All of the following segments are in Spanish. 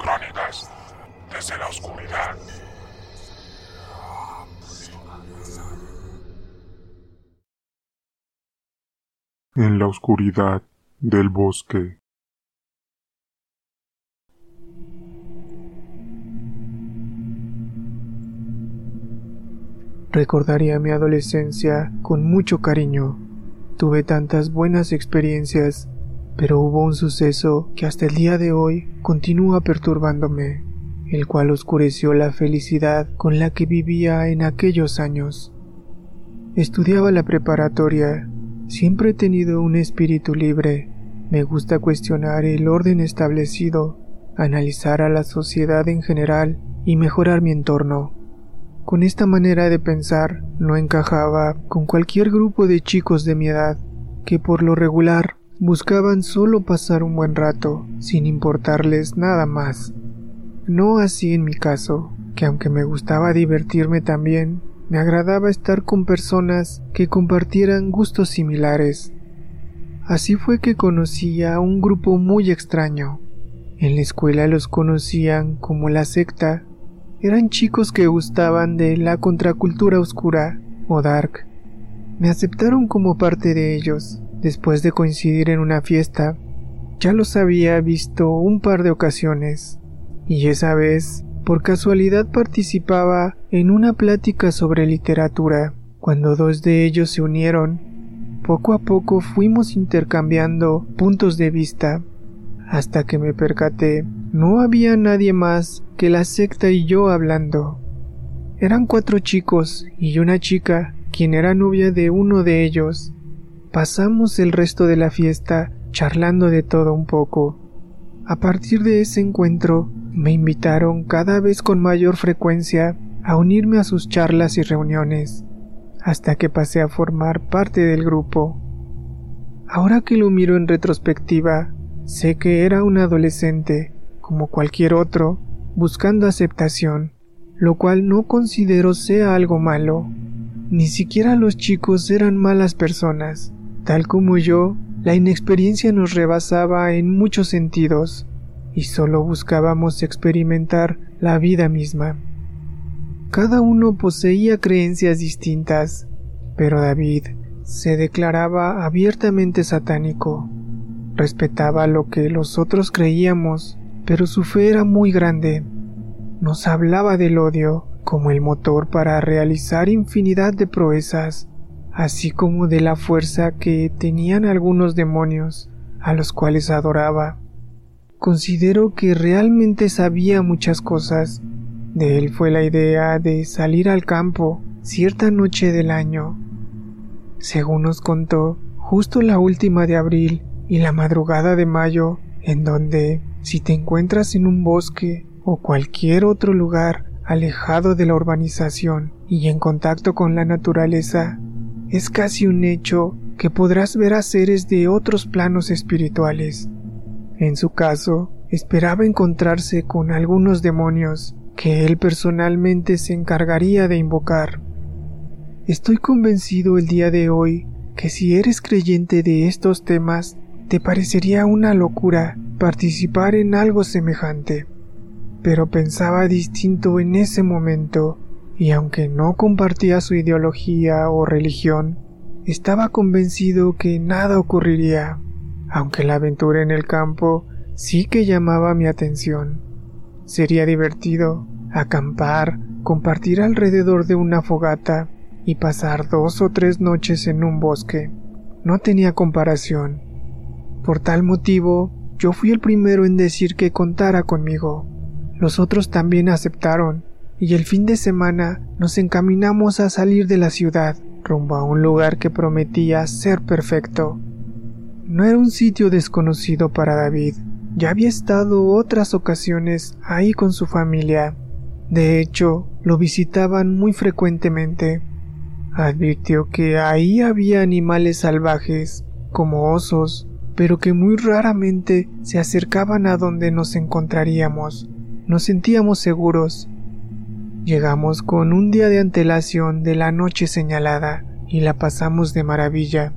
Crónicas desde la oscuridad. En la oscuridad del bosque. Recordaría mi adolescencia con mucho cariño. Tuve tantas buenas experiencias, pero hubo un suceso que hasta el día de hoy continúa perturbándome, el cual oscureció la felicidad con la que vivía en aquellos años. Estudiaba la preparatoria Siempre he tenido un espíritu libre. Me gusta cuestionar el orden establecido, analizar a la sociedad en general y mejorar mi entorno. Con esta manera de pensar no encajaba con cualquier grupo de chicos de mi edad, que por lo regular buscaban solo pasar un buen rato, sin importarles nada más. No así en mi caso, que aunque me gustaba divertirme también, me agradaba estar con personas que compartieran gustos similares. Así fue que conocí a un grupo muy extraño. En la escuela los conocían como la secta. Eran chicos que gustaban de la contracultura oscura o dark. Me aceptaron como parte de ellos, después de coincidir en una fiesta. Ya los había visto un par de ocasiones, y esa vez por casualidad participaba en una plática sobre literatura. Cuando dos de ellos se unieron, poco a poco fuimos intercambiando puntos de vista, hasta que me percaté no había nadie más que la secta y yo hablando. Eran cuatro chicos y una chica, quien era novia de uno de ellos. Pasamos el resto de la fiesta charlando de todo un poco. A partir de ese encuentro me invitaron cada vez con mayor frecuencia a unirme a sus charlas y reuniones, hasta que pasé a formar parte del grupo. Ahora que lo miro en retrospectiva, sé que era un adolescente, como cualquier otro, buscando aceptación, lo cual no considero sea algo malo. Ni siquiera los chicos eran malas personas. Tal como yo, la inexperiencia nos rebasaba en muchos sentidos y solo buscábamos experimentar la vida misma. Cada uno poseía creencias distintas, pero David se declaraba abiertamente satánico. Respetaba lo que los otros creíamos, pero su fe era muy grande. Nos hablaba del odio como el motor para realizar infinidad de proezas, así como de la fuerza que tenían algunos demonios, a los cuales adoraba. Considero que realmente sabía muchas cosas. De él fue la idea de salir al campo cierta noche del año. Según nos contó, justo la última de abril y la madrugada de mayo, en donde, si te encuentras en un bosque o cualquier otro lugar alejado de la urbanización y en contacto con la naturaleza, es casi un hecho que podrás ver a seres de otros planos espirituales. En su caso, esperaba encontrarse con algunos demonios que él personalmente se encargaría de invocar. Estoy convencido el día de hoy que si eres creyente de estos temas, te parecería una locura participar en algo semejante. Pero pensaba distinto en ese momento, y aunque no compartía su ideología o religión, estaba convencido que nada ocurriría aunque la aventura en el campo sí que llamaba mi atención. Sería divertido acampar, compartir alrededor de una fogata y pasar dos o tres noches en un bosque. No tenía comparación. Por tal motivo, yo fui el primero en decir que contara conmigo. Los otros también aceptaron, y el fin de semana nos encaminamos a salir de la ciudad, rumbo a un lugar que prometía ser perfecto. No era un sitio desconocido para David, ya había estado otras ocasiones ahí con su familia. De hecho, lo visitaban muy frecuentemente. Advirtió que ahí había animales salvajes, como osos, pero que muy raramente se acercaban a donde nos encontraríamos. Nos sentíamos seguros. Llegamos con un día de antelación de la noche señalada y la pasamos de maravilla.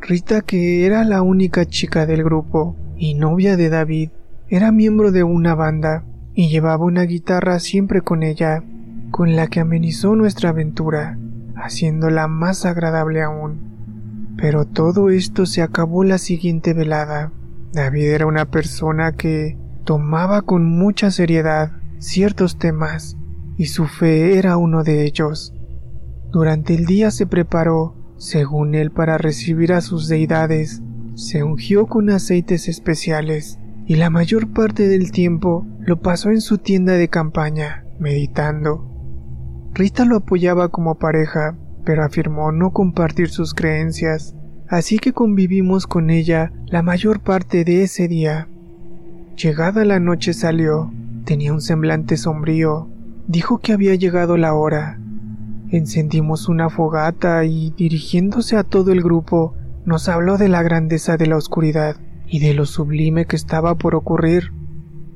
Rita, que era la única chica del grupo y novia de David, era miembro de una banda y llevaba una guitarra siempre con ella, con la que amenizó nuestra aventura, haciéndola más agradable aún. Pero todo esto se acabó la siguiente velada. David era una persona que tomaba con mucha seriedad ciertos temas, y su fe era uno de ellos. Durante el día se preparó, según él, para recibir a sus deidades, se ungió con aceites especiales, y la mayor parte del tiempo lo pasó en su tienda de campaña, meditando. Rita lo apoyaba como pareja, pero afirmó no compartir sus creencias, así que convivimos con ella la mayor parte de ese día. Llegada la noche salió, tenía un semblante sombrío, dijo que había llegado la hora. Encendimos una fogata y, dirigiéndose a todo el grupo, nos habló de la grandeza de la oscuridad y de lo sublime que estaba por ocurrir.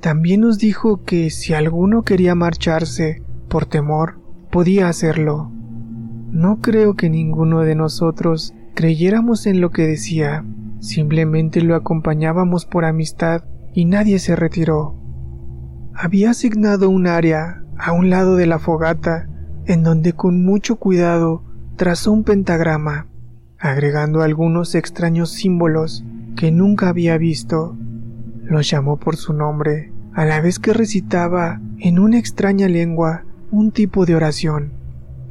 También nos dijo que si alguno quería marcharse, por temor, podía hacerlo. No creo que ninguno de nosotros creyéramos en lo que decía, simplemente lo acompañábamos por amistad y nadie se retiró. Había asignado un área a un lado de la fogata en donde con mucho cuidado trazó un pentagrama, agregando algunos extraños símbolos que nunca había visto. Los llamó por su nombre, a la vez que recitaba en una extraña lengua un tipo de oración.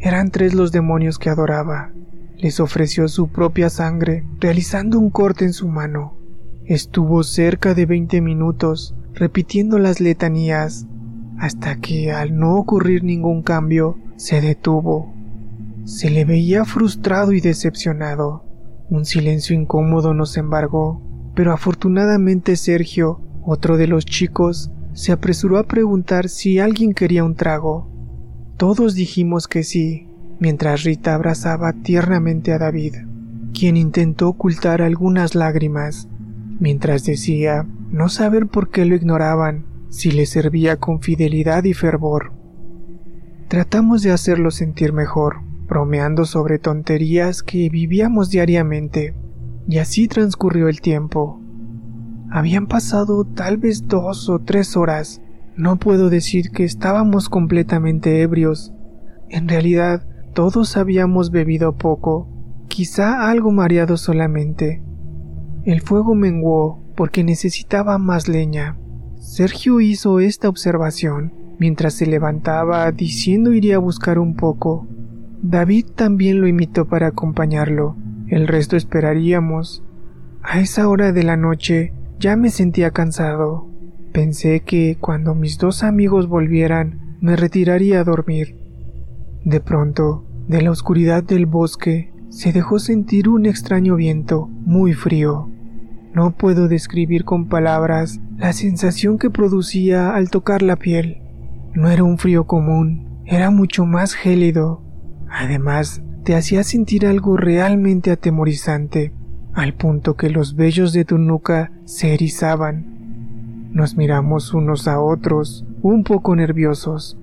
Eran tres los demonios que adoraba. Les ofreció su propia sangre, realizando un corte en su mano. Estuvo cerca de veinte minutos repitiendo las letanías, hasta que al no ocurrir ningún cambio, se detuvo. Se le veía frustrado y decepcionado. Un silencio incómodo nos embargó, pero afortunadamente Sergio, otro de los chicos, se apresuró a preguntar si alguien quería un trago. Todos dijimos que sí, mientras Rita abrazaba tiernamente a David, quien intentó ocultar algunas lágrimas, mientras decía no saber por qué lo ignoraban, si le servía con fidelidad y fervor. Tratamos de hacerlo sentir mejor, bromeando sobre tonterías que vivíamos diariamente, y así transcurrió el tiempo. Habían pasado tal vez dos o tres horas. No puedo decir que estábamos completamente ebrios. En realidad, todos habíamos bebido poco, quizá algo mareado solamente. El fuego menguó porque necesitaba más leña. Sergio hizo esta observación mientras se levantaba diciendo iría a buscar un poco. David también lo imitó para acompañarlo. El resto esperaríamos. A esa hora de la noche ya me sentía cansado. Pensé que cuando mis dos amigos volvieran me retiraría a dormir. De pronto, de la oscuridad del bosque, se dejó sentir un extraño viento muy frío. No puedo describir con palabras la sensación que producía al tocar la piel. No era un frío común, era mucho más gélido. Además, te hacía sentir algo realmente atemorizante, al punto que los vellos de tu nuca se erizaban. Nos miramos unos a otros, un poco nerviosos.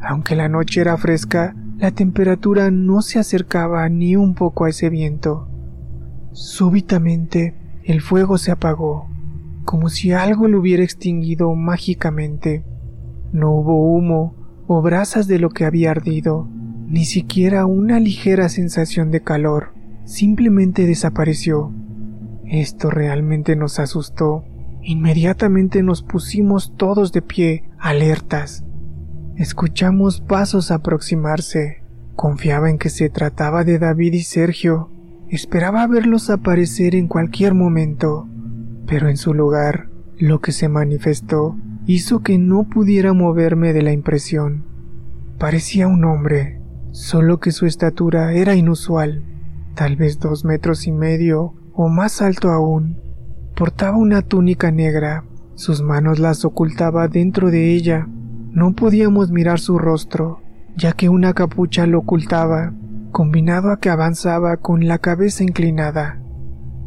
Aunque la noche era fresca, la temperatura no se acercaba ni un poco a ese viento. Súbitamente el fuego se apagó, como si algo lo hubiera extinguido mágicamente. No hubo humo o brasas de lo que había ardido, ni siquiera una ligera sensación de calor. Simplemente desapareció. Esto realmente nos asustó. Inmediatamente nos pusimos todos de pie, alertas. Escuchamos pasos aproximarse. Confiaba en que se trataba de David y Sergio, Esperaba verlos aparecer en cualquier momento, pero en su lugar, lo que se manifestó hizo que no pudiera moverme de la impresión. Parecía un hombre, solo que su estatura era inusual, tal vez dos metros y medio o más alto aún. Portaba una túnica negra, sus manos las ocultaba dentro de ella. No podíamos mirar su rostro, ya que una capucha lo ocultaba, combinado a que avanzaba con la cabeza inclinada.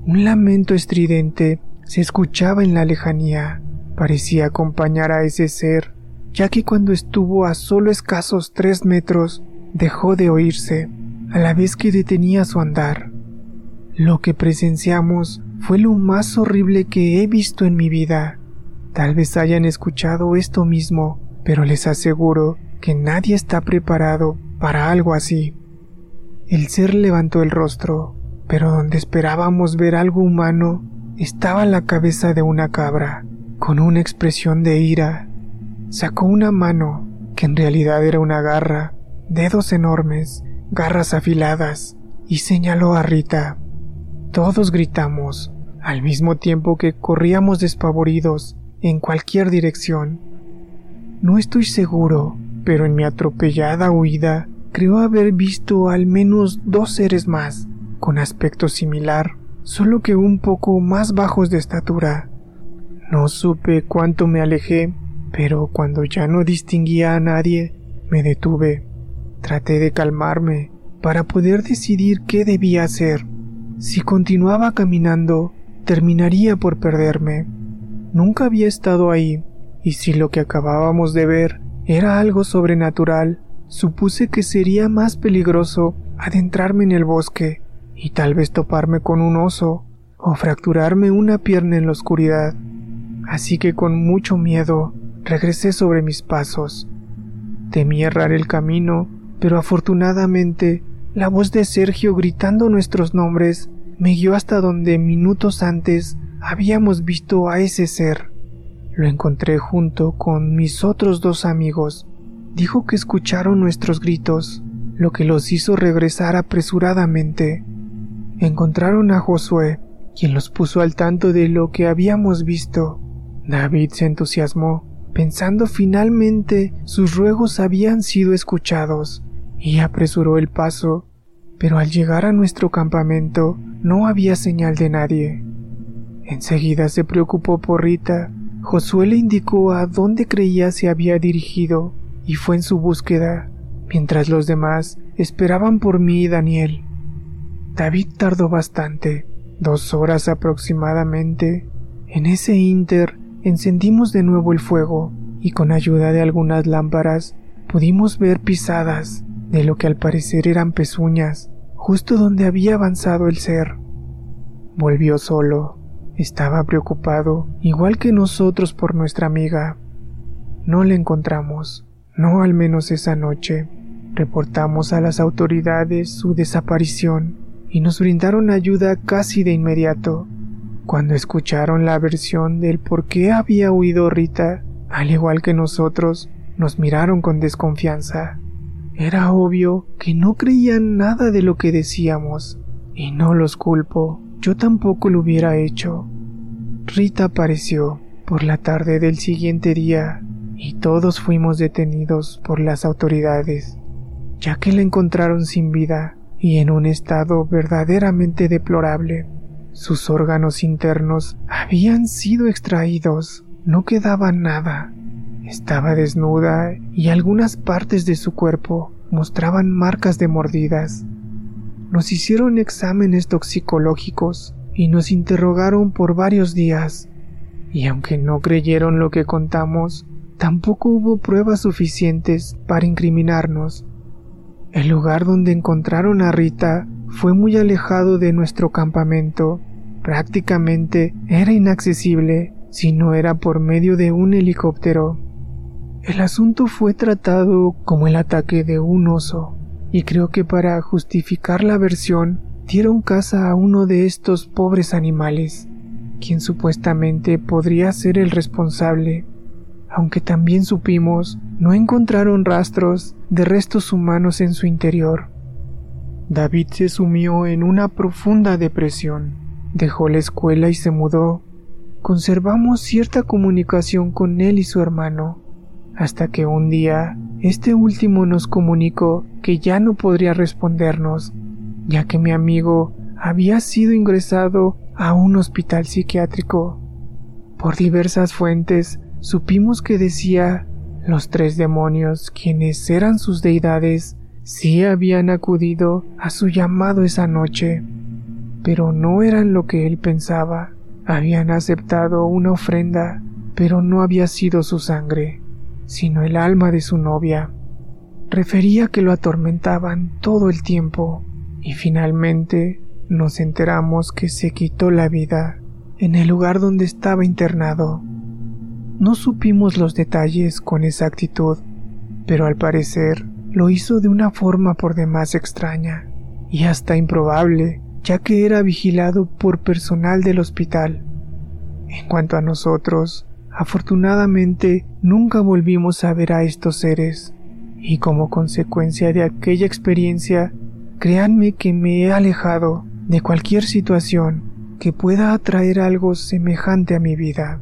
Un lamento estridente se escuchaba en la lejanía. Parecía acompañar a ese ser, ya que cuando estuvo a solo escasos tres metros, dejó de oírse, a la vez que detenía su andar. Lo que presenciamos fue lo más horrible que he visto en mi vida. Tal vez hayan escuchado esto mismo, pero les aseguro que nadie está preparado para algo así. El ser levantó el rostro, pero donde esperábamos ver algo humano estaba la cabeza de una cabra, con una expresión de ira. Sacó una mano, que en realidad era una garra, dedos enormes, garras afiladas, y señaló a Rita. Todos gritamos, al mismo tiempo que corríamos despavoridos en cualquier dirección. No estoy seguro, pero en mi atropellada huida creo haber visto al menos dos seres más, con aspecto similar, solo que un poco más bajos de estatura. No supe cuánto me alejé, pero cuando ya no distinguía a nadie, me detuve. Traté de calmarme para poder decidir qué debía hacer. Si continuaba caminando, terminaría por perderme. Nunca había estado ahí, y si lo que acabábamos de ver era algo sobrenatural, supuse que sería más peligroso adentrarme en el bosque y tal vez toparme con un oso o fracturarme una pierna en la oscuridad. Así que con mucho miedo regresé sobre mis pasos. Temí errar el camino, pero afortunadamente la voz de Sergio gritando nuestros nombres me guió hasta donde minutos antes habíamos visto a ese ser. Lo encontré junto con mis otros dos amigos. Dijo que escucharon nuestros gritos, lo que los hizo regresar apresuradamente. Encontraron a Josué, quien los puso al tanto de lo que habíamos visto. David se entusiasmó, pensando finalmente sus ruegos habían sido escuchados, y apresuró el paso, pero al llegar a nuestro campamento no había señal de nadie. Enseguida se preocupó por Rita. Josué le indicó a dónde creía se había dirigido y fue en su búsqueda, mientras los demás esperaban por mí y Daniel. David tardó bastante, dos horas aproximadamente. En ese inter encendimos de nuevo el fuego y con ayuda de algunas lámparas pudimos ver pisadas de lo que al parecer eran pezuñas, justo donde había avanzado el ser. Volvió solo. Estaba preocupado, igual que nosotros por nuestra amiga. No la encontramos, no al menos esa noche. Reportamos a las autoridades su desaparición y nos brindaron ayuda casi de inmediato. Cuando escucharon la versión del por qué había huido Rita, al igual que nosotros, nos miraron con desconfianza. Era obvio que no creían nada de lo que decíamos, y no los culpo, yo tampoco lo hubiera hecho. Rita apareció por la tarde del siguiente día y todos fuimos detenidos por las autoridades, ya que la encontraron sin vida y en un estado verdaderamente deplorable. Sus órganos internos habían sido extraídos, no quedaba nada. Estaba desnuda y algunas partes de su cuerpo mostraban marcas de mordidas. Nos hicieron exámenes toxicológicos y nos interrogaron por varios días. Y aunque no creyeron lo que contamos, tampoco hubo pruebas suficientes para incriminarnos. El lugar donde encontraron a Rita fue muy alejado de nuestro campamento. Prácticamente era inaccesible si no era por medio de un helicóptero. El asunto fue tratado como el ataque de un oso, y creo que para justificar la versión dieron caza a uno de estos pobres animales, quien supuestamente podría ser el responsable aunque también supimos no encontraron rastros de restos humanos en su interior. David se sumió en una profunda depresión, dejó la escuela y se mudó. Conservamos cierta comunicación con él y su hermano, hasta que un día Este último nos comunicó que ya no podría respondernos, ya que mi amigo había sido ingresado a un hospital psiquiátrico. Por diversas fuentes supimos que decía los tres demonios, quienes eran sus deidades, sí habían acudido a su llamado esa noche, pero no eran lo que él pensaba. Habían aceptado una ofrenda, pero no había sido su sangre, sino el alma de su novia. Refería que lo atormentaban todo el tiempo, y finalmente nos enteramos que se quitó la vida en el lugar donde estaba internado. No supimos los detalles con exactitud, pero al parecer lo hizo de una forma por demás extraña y hasta improbable, ya que era vigilado por personal del hospital. En cuanto a nosotros, afortunadamente nunca volvimos a ver a estos seres, y como consecuencia de aquella experiencia, créanme que me he alejado de cualquier situación que pueda atraer algo semejante a mi vida.